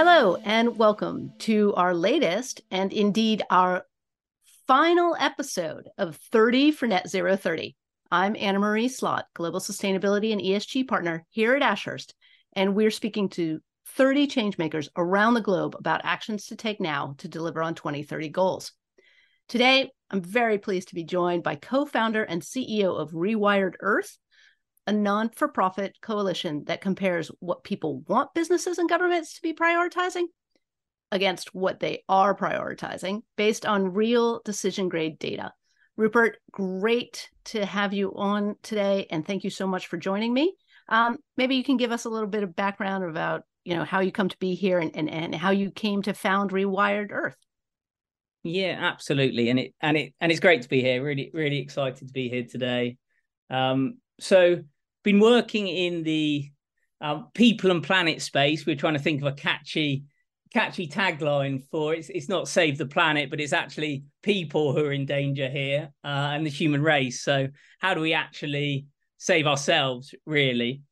Hello, and welcome to our latest and indeed our final episode of 30 for Net Zero 30. I'm Anna Marie Slot, Global Sustainability and ESG Partner here at Ashurst, and we're speaking to 30 changemakers around the globe about actions to take now to deliver on 2030 goals. Today, I'm very pleased to be joined by co founder and CEO of Rewired Earth, a non for profit coalition that compares what people want businesses and governments to be prioritizing against what they are prioritizing based on real decision grade data. Rupert, great to have you on today, and thank you so much for joining me. Um, maybe you can give us a little bit of background about you know how you come to be here and, and, and how you came to found Rewired Earth. Yeah, absolutely, and it and it and it's great to be here. Really, really excited to be here today. Um, so been working in the um, people and planet space. We're trying to think of a catchy, catchy tagline for it's. It's not save the planet, but it's actually people who are in danger here uh, and the human race. So how do we actually save ourselves? Really.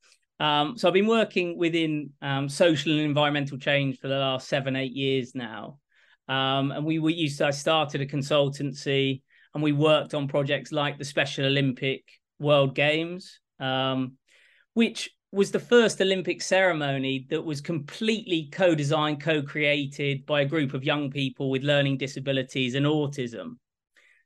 Um, so I've been working within um, social and environmental change for the last seven, eight years now. Um, and we, we used to, I started a consultancy and we worked on projects like the Special Olympic World Games, um, which was the first Olympic ceremony that was completely co-designed, co-created by a group of young people with learning disabilities and autism.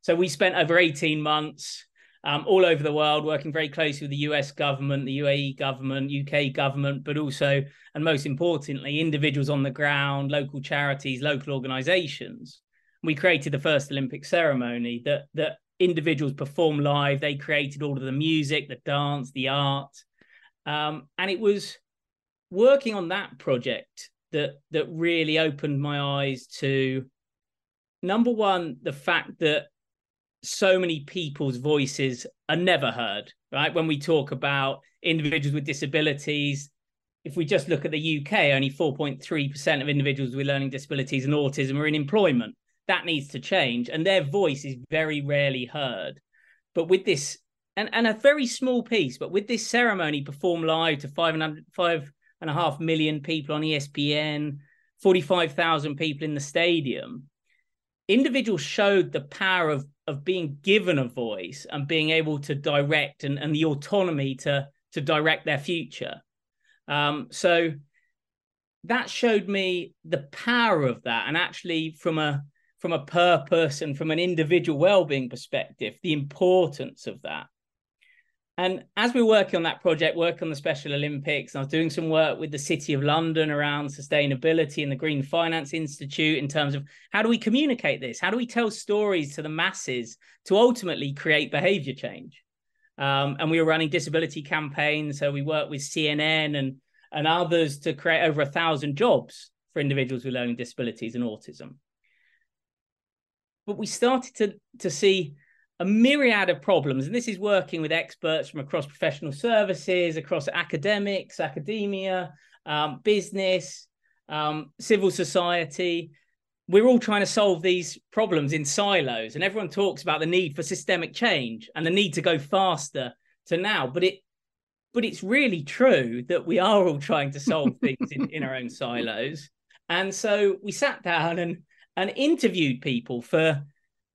So we spent over 18 months um, all over the world, working very closely with the US government, the UAE government, UK government, but also, and most importantly, individuals on the ground, local charities, local organizations. We created the first Olympic ceremony that that individuals perform live. They created all of the music, the dance, the art, um, and it was working on that project that that really opened my eyes to number one the fact that so many people's voices are never heard right when we talk about individuals with disabilities if we just look at the UK only 4.3% of individuals with learning disabilities and autism are in employment that needs to change and their voice is very rarely heard. But with this and, and a very small piece but with this ceremony performed live to five and, five and a half million people on espn 45000 people in the stadium individuals showed the power of of being given a voice and being able to direct and, and the autonomy to to direct their future. Um, so that showed me the power of that. And actually from a from a purpose and from an individual well-being perspective the importance of that. And as we are working on that project work on the special olympics i was doing some work with the city of london around sustainability and the green finance institute in terms of how do we communicate this? How do we tell stories to the masses to ultimately create behavior change? Um, and we were running disability campaigns so we worked with cnn and and others to create over a thousand jobs for individuals with learning disabilities and autism but we started to to see a myriad of problems. And this is working with experts from across professional services across academics academia um, business um, civil society. We're all trying to solve these problems in silos. And everyone talks about the need for systemic change and the need to go faster to now. But it but it's really true that we are all trying to solve things in, in our own silos. And so we sat down and and interviewed people for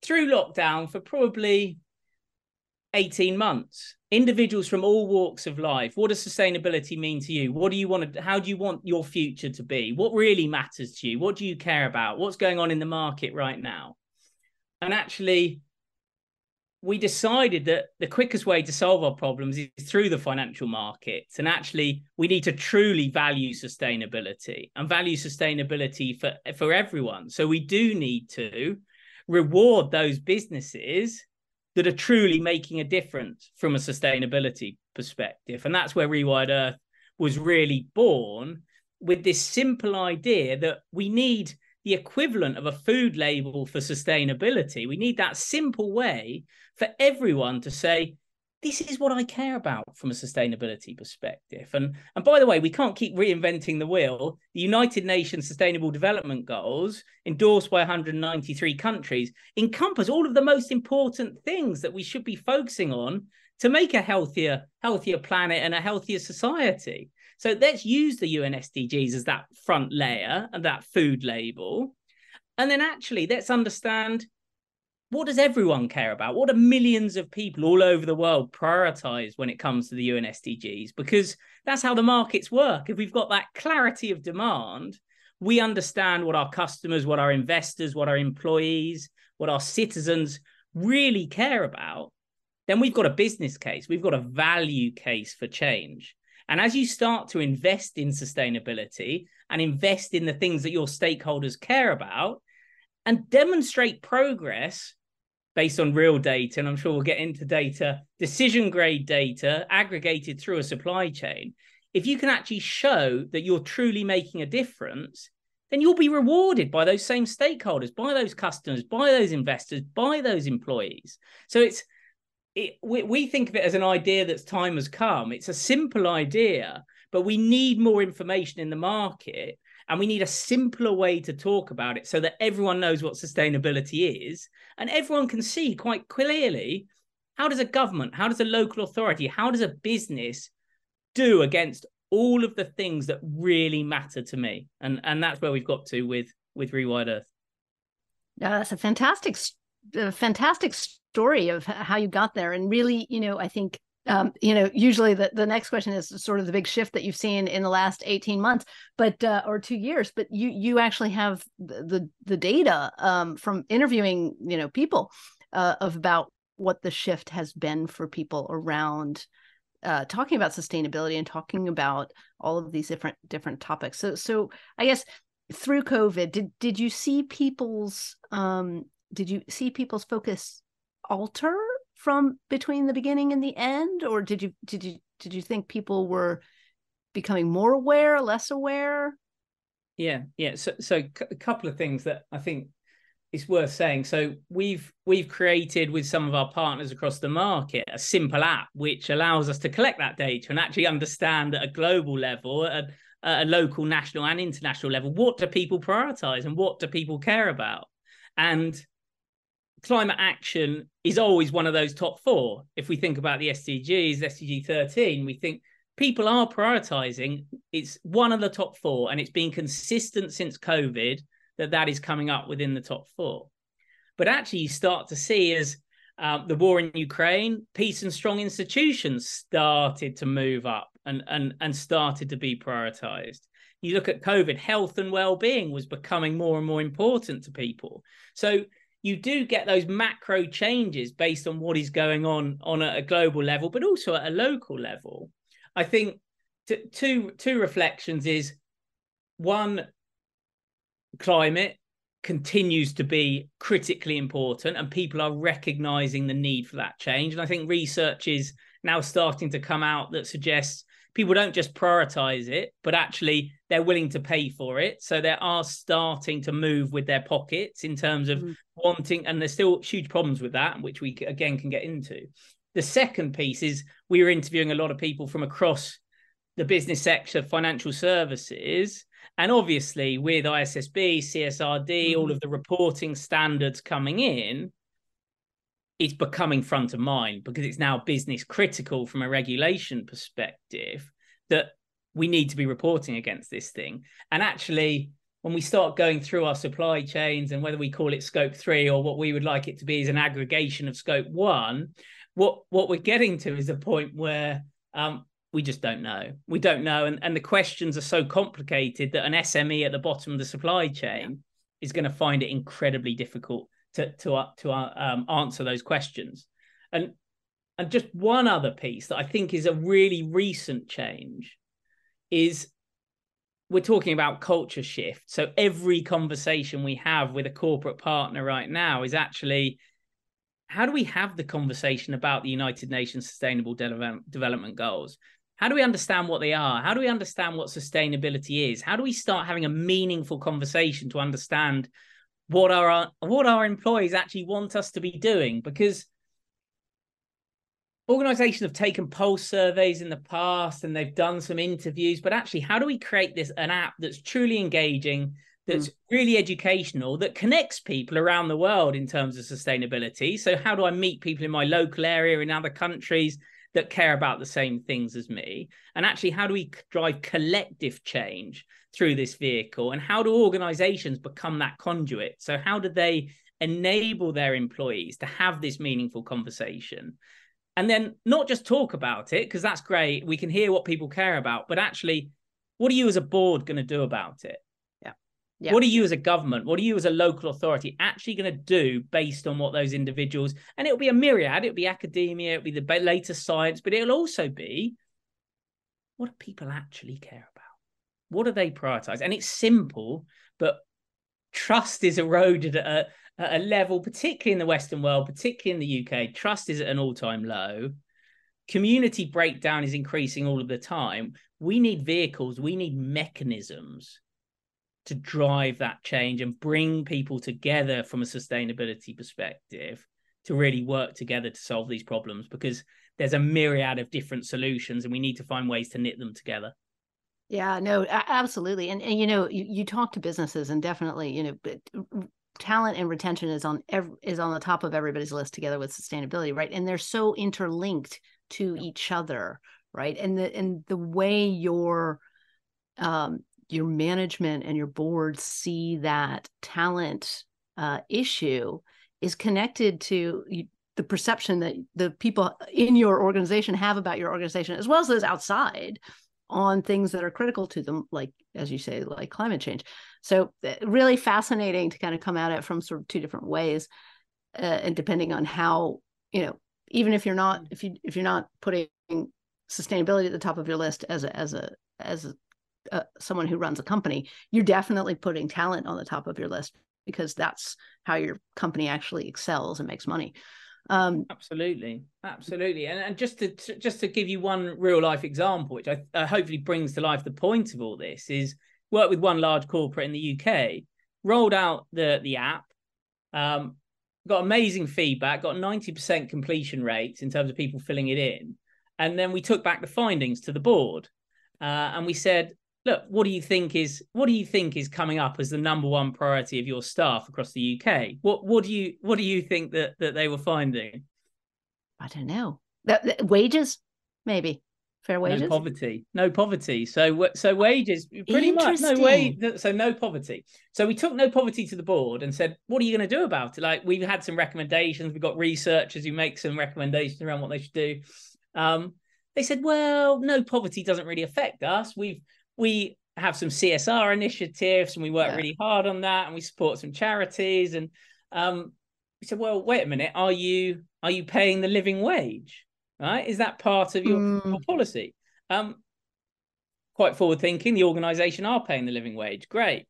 through lockdown for probably 18 months. Individuals from all walks of life what does sustainability mean to you? What do you want to how do you want your future to be? What really matters to you? What do you care about? What's going on in the market right now? And actually we decided that the quickest way to solve our problems is through the financial markets. And actually we need to truly value sustainability and value sustainability for for everyone. So we do need to reward those businesses that are truly making a difference from a sustainability perspective. And that's where rewired earth was really born with this simple idea that we need the equivalent of a food label for sustainability. We need that simple way for everyone to say, this is what I care about from a sustainability perspective. And and by the way, we can't keep reinventing the wheel. The United Nations Sustainable Development Goals, endorsed by 193 countries, encompass all of the most important things that we should be focusing on to make a healthier, healthier planet and a healthier society. So let's use the UN SDGs as that front layer and that food label. And then actually let's understand what does everyone care about? What do millions of people all over the world prioritize when it comes to the UN SDGs? Because that's how the markets work. If we've got that clarity of demand, we understand what our customers, what our investors, what our employees, what our citizens really care about, then we've got a business case. We've got a value case for change. And as you start to invest in sustainability and invest in the things that your stakeholders care about and demonstrate progress based on real data, and I'm sure we'll get into data, decision grade data aggregated through a supply chain, if you can actually show that you're truly making a difference, then you'll be rewarded by those same stakeholders, by those customers, by those investors, by those employees. So it's it, we, we think of it as an idea that's time has come. It's a simple idea, but we need more information in the market and we need a simpler way to talk about it so that everyone knows what sustainability is and everyone can see quite clearly how does a government, how does a local authority, how does a business do against all of the things that really matter to me? And and that's where we've got to with with Rewired Earth. That's a fantastic, a fantastic story of how you got there, and really, you know, I think um, you know, usually the, the next question is sort of the big shift that you've seen in the last 18 months, but uh, or two years, but you you actually have the the, data um, from interviewing, you know, people uh, of about what the shift has been for people around uh, talking about sustainability and talking about all of these different different topics. So so I guess through COVID, did did you see people's um, did you see people's focus alter from between the beginning and the end? Or did you did you did you think people were becoming more aware less aware? Yeah yeah. So so a couple of things that i think is worth saying. So we've we've created with some of our partners across the market a simple app which allows us to collect that data and actually understand at a global level at a, a local national and international level what do people prioritize and what do people care about? And climate action is always one of those top four. If we think about the SDGs, SDG 13, we think people are prioritizing. It's one of the top four, and it's been consistent since COVID that that is coming up within the top four. But actually, you start to see as uh, the war in Ukraine, peace and strong institutions started to move up and, and, and started to be prioritized. You look at COVID, health and well-being was becoming more and more important to people. So you do get those macro changes based on what is going on on a, global level, but also at a local level. I think t- two two reflections is one, climate continues to be critically important, and people are recognizing the need for that change. And I think research is now starting to come out that suggests people don't just prioritize it, but actually they're willing to pay for it. So they are starting to move with their pockets in terms of mm-hmm. wanting, and there's still huge problems with that, which we again can get into. The second piece is we were interviewing a lot of people from across the business sector, financial services, and obviously with ISSB, CSRD, mm-hmm. all of the reporting standards coming in, it's becoming front of mind because it's now business critical from a regulation perspective that we need to be reporting against this thing. And actually, when we start going through our supply chains and whether we call it scope three or what we would like it to be is an aggregation of scope one, what what we're getting to is a point where um, we just don't know. We don't know, and and the questions are so complicated that an SME at the bottom of the supply chain is going to find it incredibly difficult to to uh, to uh, um, answer those questions. And and just one other piece that I think is a really recent change is we're talking about culture shift. So every conversation we have with a corporate partner right now is actually how do we have the conversation about the United Nations Sustainable De- Development Goals? How do we understand what they are? How do we understand what sustainability is? How do we start having a meaningful conversation to understand what our what our employees actually want us to be doing because organizations have taken pulse surveys in the past and they've done some interviews but actually how do we create this an app that's truly engaging that's mm. really educational that connects people around the world in terms of sustainability. So, how do I meet people in my local area in other countries that care about the same things as me? And actually, how do we drive collective change through this vehicle? And how do organizations become that conduit? So, how do they enable their employees to have this meaningful conversation? And then not just talk about it, because that's great. We can hear what people care about, but actually, what are you as a board going to do about it? Yeah. What are you as a government? What are you as a local authority actually going to do based on what those individuals? And it'll be a myriad. It'll be academia. It'll be the latest science, but it'll also be what do people actually care about? What do they prioritize? And it's simple, but trust is eroded at a, at a level, particularly in the Western world, particularly in the UK. Trust is at an all-time low. Community breakdown is increasing all of the time. We need vehicles. We need mechanisms to drive that change and bring people together from a sustainability perspective to really work together to solve these problems because there's a myriad of different solutions and we need to find ways to knit them together. Yeah no absolutely. And, and you know you, you talk to businesses and definitely you know talent and retention is on every, is on the top of everybody's list together with sustainability right? And they're so interlinked to each other right? And the and the way your um your management and your board see that talent uh, issue is connected to the perception that the people in your organization have about your organization as well as those outside on things that are critical to them like as you say like climate change. So uh, really fascinating to kind of come at it from sort of two different ways uh, and depending on how you know even if you're not if you if you're not putting sustainability at the top of your list as a as a as a uh, someone who runs a company, you're definitely putting talent on the top of your list because that's how your company actually excels and makes money. Um, absolutely, absolutely, and and just to just to give you one real life example, which I uh, hopefully brings to life the point of all this is work with one large corporate in the UK, rolled out the the app, um, got amazing feedback, got ninety percent completion rates in terms of people filling it in, and then we took back the findings to the board, uh, and we said look, what do you think is what do you think is coming up as the number one priority of your staff across the UK? What what do you what do you think that that they were finding? I don't know. That, that, wages, maybe fair wages. No poverty, no poverty. So so wages, pretty much no way. So no poverty. So we took no poverty to the board and said, what are you going to do about it? Like we've had some recommendations. We've got researchers who make some recommendations around what they should do. Um, they said, well, no poverty doesn't really affect us. We've we have some CSR initiatives and we work yeah. really hard on that and we support some charities and um, we said, well, wait a minute, are you are you paying the living wage? Right? Is that part of your, mm. your policy? Um, quite forward thinking. The organisation are paying the living wage. Great.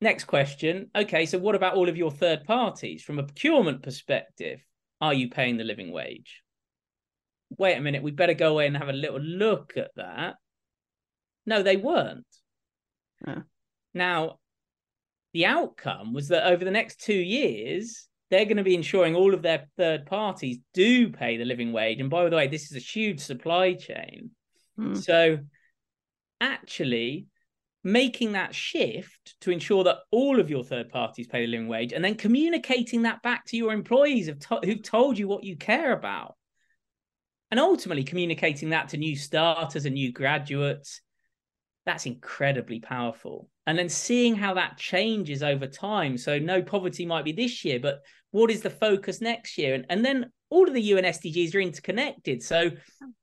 Next question. Okay, so what about all of your third parties from a procurement perspective? Are you paying the living wage? Wait a minute, we better go away and have a little look at that no, they weren't. Now, the outcome was that over the next two years, they're going to be ensuring all of their third parties do pay the living wage. And by the way, this is a huge supply chain. Mm. So, actually, making that shift to ensure that all of your third parties pay the living wage and then communicating that back to your employees who've told you what you care about. And ultimately communicating that to new starters and new graduates that's incredibly powerful. And then seeing how that changes over time. So, no poverty might be this year, but what is the focus next year? And, and then all of the UN SDGs are interconnected. So,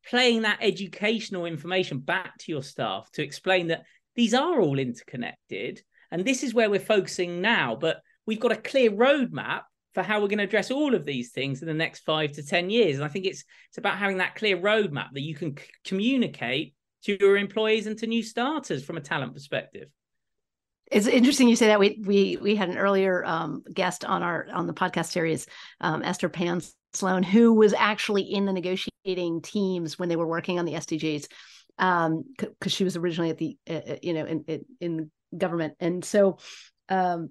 playing that educational information back to your staff to explain that these are all interconnected. And this is where we're focusing now. But we've got a clear roadmap for how we're going to address all of these things in the next five to 10 years. And I think it's it's about having that clear roadmap that you can c- communicate to your employees and to new starters from a talent perspective. It's interesting you say that. We we we had an earlier um, guest on our on the podcast series, um, Esther Pan Sloan, who was actually in the negotiating teams when they were working on the SDGs, because um, she was originally at the uh, uh, you know in, in, in government, and so um,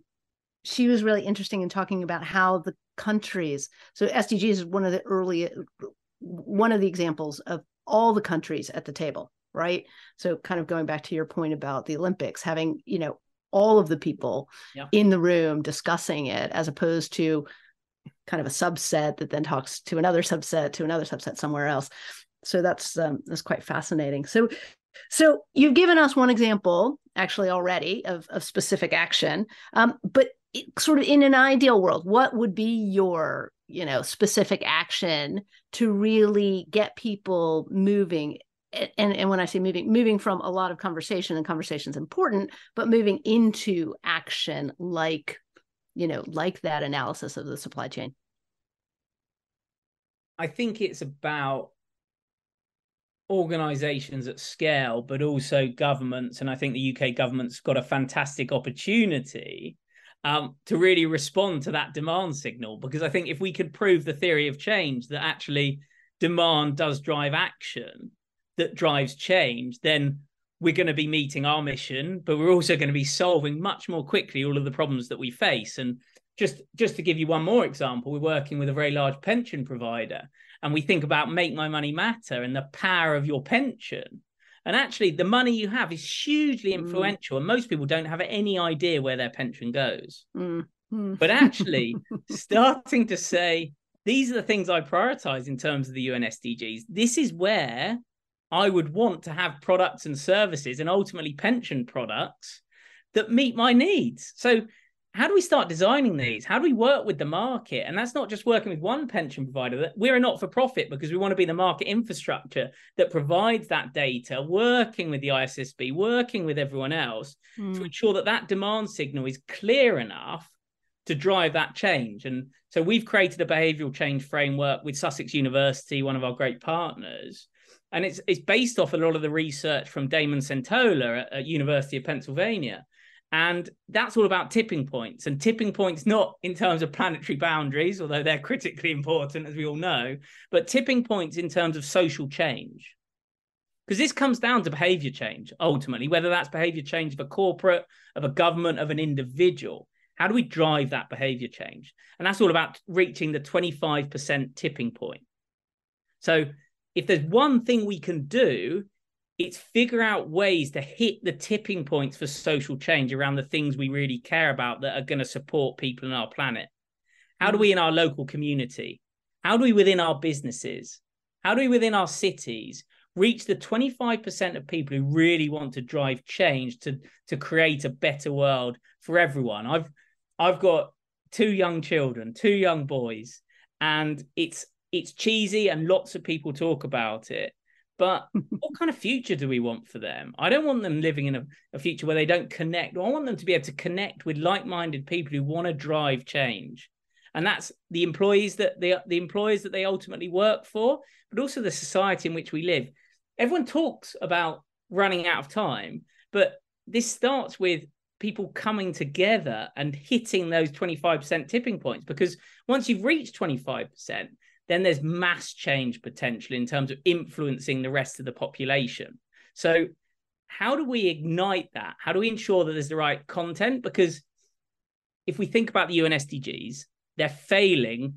she was really interesting in talking about how the countries. So SDGs is one of the early one of the examples of all the countries at the table right? So kind of going back to your point about the Olympics, having, you know, all of the people yep. in the room discussing it as opposed to kind of a subset that then talks to another subset to another subset somewhere else so that's um, that's quite fascinating so so you've given us one example actually already of, of specific action um, but sort of in an ideal world what would be your you know specific action to really get people moving and and when i say moving moving from a lot of conversation and conversation is important but moving into action like you know like that analysis of the supply chain. I think it's about organizations at scale but also governments and i think the uk government's got a fantastic opportunity um, to really respond to that demand signal because i think if we could prove the theory of change that actually demand does drive action that drives change, then we're going to be meeting our mission, but we're also going to be solving much more quickly all of the problems that we face. And just just to give you one more example, we're working with a very large pension provider, and we think about make my money matter and the power of your pension. And actually, the money you have is hugely mm. influential, mm. and most people don't have any idea where their pension goes. Mm. Mm. But actually, starting to say these are the things I prioritize in terms of the UN SDGs. This is where I would want to have products and services and ultimately pension products that meet my needs. So, how do we start designing these? How do we work with the market? And that's not just working with one pension provider. That we're a not for profit because we want to be the market infrastructure that provides that data, working with the ISSB, working with everyone else mm. to ensure that that demand signal is clear enough to drive that change. And so we've created a behavioral change framework with Sussex University, one of our great partners, and it's it's based off a lot of the research from Damon Centola at, at University of Pennsylvania. And that's all about tipping points and tipping points, not in terms of planetary boundaries, although they're critically important, as we all know, but tipping points in terms of social change. Because this comes down to behavior change, ultimately, whether that's behavior change of a corporate, of a government, of an individual. How do we drive that behavior change? And that's all about reaching the 25% tipping point. So if there's one thing we can do, it's figure out ways to hit the tipping points for social change around the things we really care about that are going to support people in our planet. How do we mm. in our local community? How do we within our businesses? How do we within our cities reach the 25% of people who really want to drive change to to create a better world for everyone? I've I've got two young children, two young boys, and it's it's cheesy and lots of people talk about it. But what kind of future do we want for them? I don't want them living in a, a future where they don't connect. I want them to be able to connect with like-minded people who want to drive change. And that's the employees that the the employers that they ultimately work for, but also the society in which we live. Everyone talks about running out of time, but this starts with people coming together and hitting those 25% tipping points because once you've reached 25%, then there's mass change potential in terms of influencing the rest of the population. So, how do we ignite that? How do we ensure that there's the right content? Because if we think about the UN SDGs, they're failing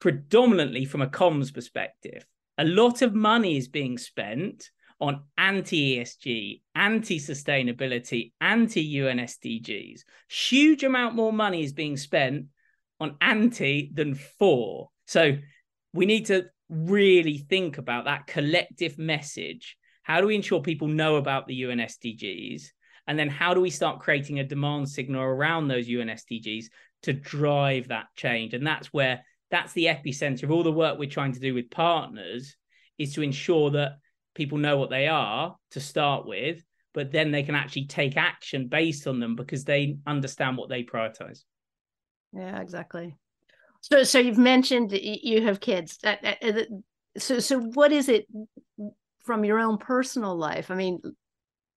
predominantly from a comms perspective. A lot of money is being spent on anti ESG, anti sustainability, anti UN SDGs. Huge amount more money is being spent on anti than for. So we need to really think about that collective message. How do we ensure people know about the UN SDGs? And then how do we start creating a demand signal around those UN SDGs to drive that change? And that's where that's the epicenter of all the work we're trying to do with partners is to ensure that people know what they are to start with, but then they can actually take action based on them because they understand what they prioritize. Yeah, exactly. So, so you've mentioned you have kids. Uh, so, so what is it from your own personal life? I mean,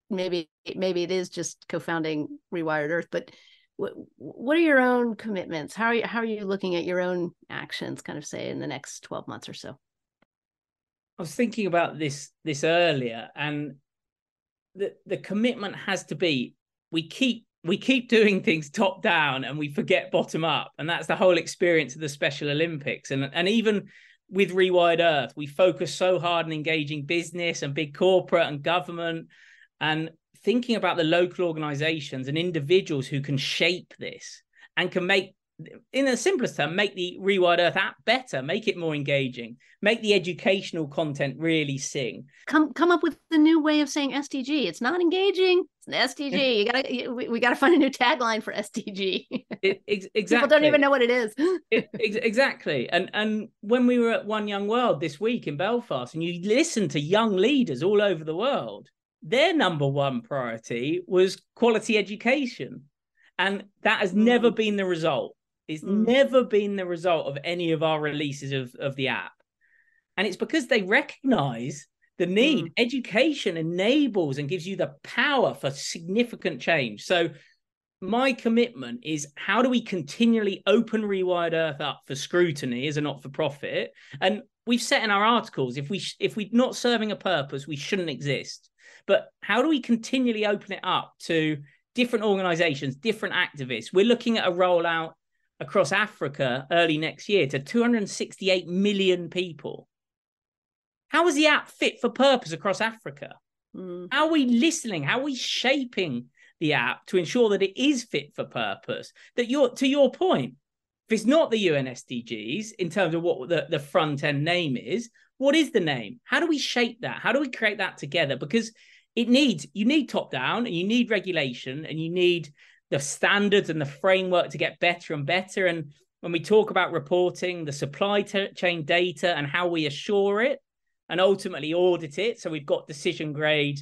maybe maybe it is just co-founding Rewired Earth, but what, what are your own commitments? How are you how are you looking at your own actions, kind of say in the next twelve months or so? I was thinking about this this earlier, and the the commitment has to be we keep we keep doing things top down and we forget bottom up. And that's the whole experience of the special olympics. And and even with rewired earth we focus so hard on engaging business and big corporate and government and thinking about the local organizations and individuals who can shape this and can make in the simplest term, make the Rewired Earth app better, make it more engaging, make the educational content really sing. Come come up with a new way of saying SDG. It's not engaging. It's an SDG. You gotta we, we gotta find a new tagline for SDG. It, ex- exactly. People don't even know what it is. it, ex- exactly. And and when we were at One Young World this week in Belfast, and you listen to young leaders all over the world, their number one priority was quality education. And that has mm. never been the result it's mm. never been the result of any of our releases of, of the app. And it's because they recognize the need. Mm. Education enables and gives you the power for significant change. So, my commitment is how do we continually open Rewired Earth up for scrutiny as a not for profit? And we've set in our articles if we if we're not serving a purpose, we shouldn't exist. But how do we continually open it up to different organizations, different activists? We're looking at a rollout across Africa early next year to 268 million people. How is the app fit for purpose across Africa? Mm. How are we listening? How are we shaping the app to ensure that it is fit for purpose? That you're to your point, if it's not the UN SDGs in terms of what the, the front end name is, what is the name? How do we shape that? How do we create that together? Because it needs you need top down and you need regulation and you need the standards and the framework to get better and better. And when we talk about reporting, the supply t- chain data and how we assure it and ultimately audit it. So we've got decision grade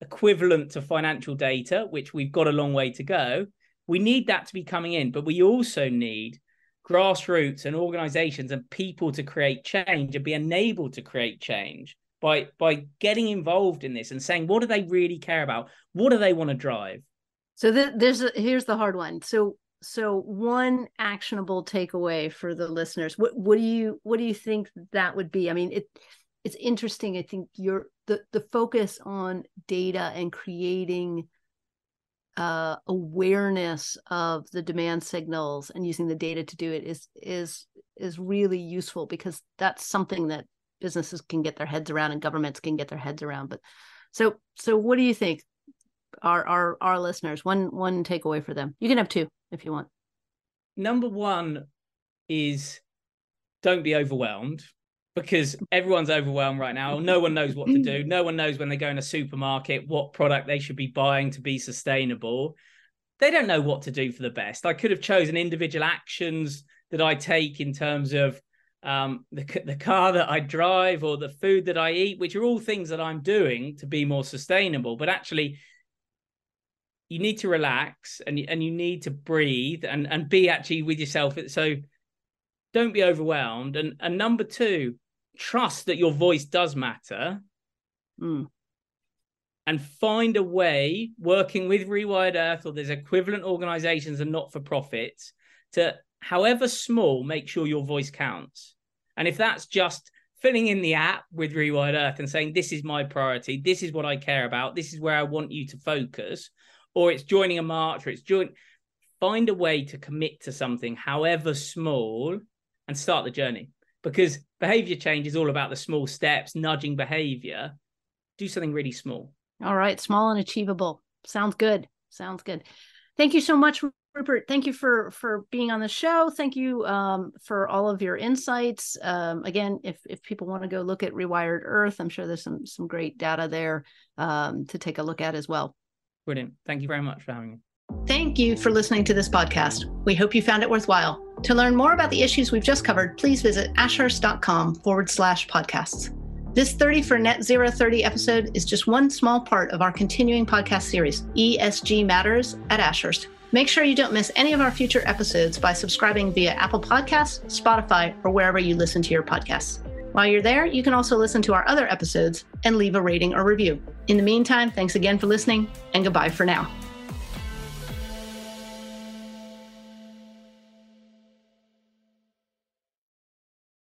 equivalent to financial data, which we've got a long way to go. We need that to be coming in, but we also need grassroots and organizations and people to create change and be enabled to create change by by getting involved in this and saying what do they really care about what do they want to drive so th- there's a, here's the hard one. So so one actionable takeaway for the listeners. What what do you what do you think that would be? I mean, it it's interesting. I think your the the focus on data and creating uh, awareness of the demand signals and using the data to do it is is is really useful because that's something that businesses can get their heads around and governments can get their heads around. But so so what do you think? Our our our listeners one one takeaway for them. You can have two if you want. Number one is don't be overwhelmed because everyone's overwhelmed right now. No one knows what to do. No one knows when they go in a supermarket what product they should be buying to be sustainable. They don't know what to do for the best. I could have chosen individual actions that i take in terms of um, the, the car that I drive or the food that I eat, which are all things that I'm doing to be more sustainable. But actually, you need to relax and and you need to breathe and and be actually with yourself. So don't be overwhelmed. And and number two trust that your voice does matter. Mm. and find a way working with rewired earth or there's equivalent organizations and not for profits to however small make sure your voice counts. And if that's just filling in the app with rewired earth and saying this is my priority. This is what i care about. This is where i want you to focus or it's joining a march or it's join find a way to commit to something however small and start the journey. Because behavior change is all about the small steps nudging behavior. Do something really small. All right small and achievable. Sounds good. Sounds good. Thank you so much Rupert, thank you for for being on the show. Thank you um, for all of your insights. Um, again, if if people want to go look at Rewired Earth, I'm sure there's some some great data there um, to take a look at as well. Brilliant. Thank you very much for having me. Thank you for listening to this podcast. We hope you found it worthwhile. To learn more about the issues we've just covered, please visit ashurst.com forward slash podcasts. This 30 for Net Zero 30 episode is just one small part of our continuing podcast series, ESG Matters at Ashurst. Make sure you don't miss any of our future episodes by subscribing via Apple Podcasts, Spotify, or wherever you listen to your podcasts. While you're there, you can also listen to our other episodes and leave a rating or review. In the meantime, thanks again for listening, and goodbye for now.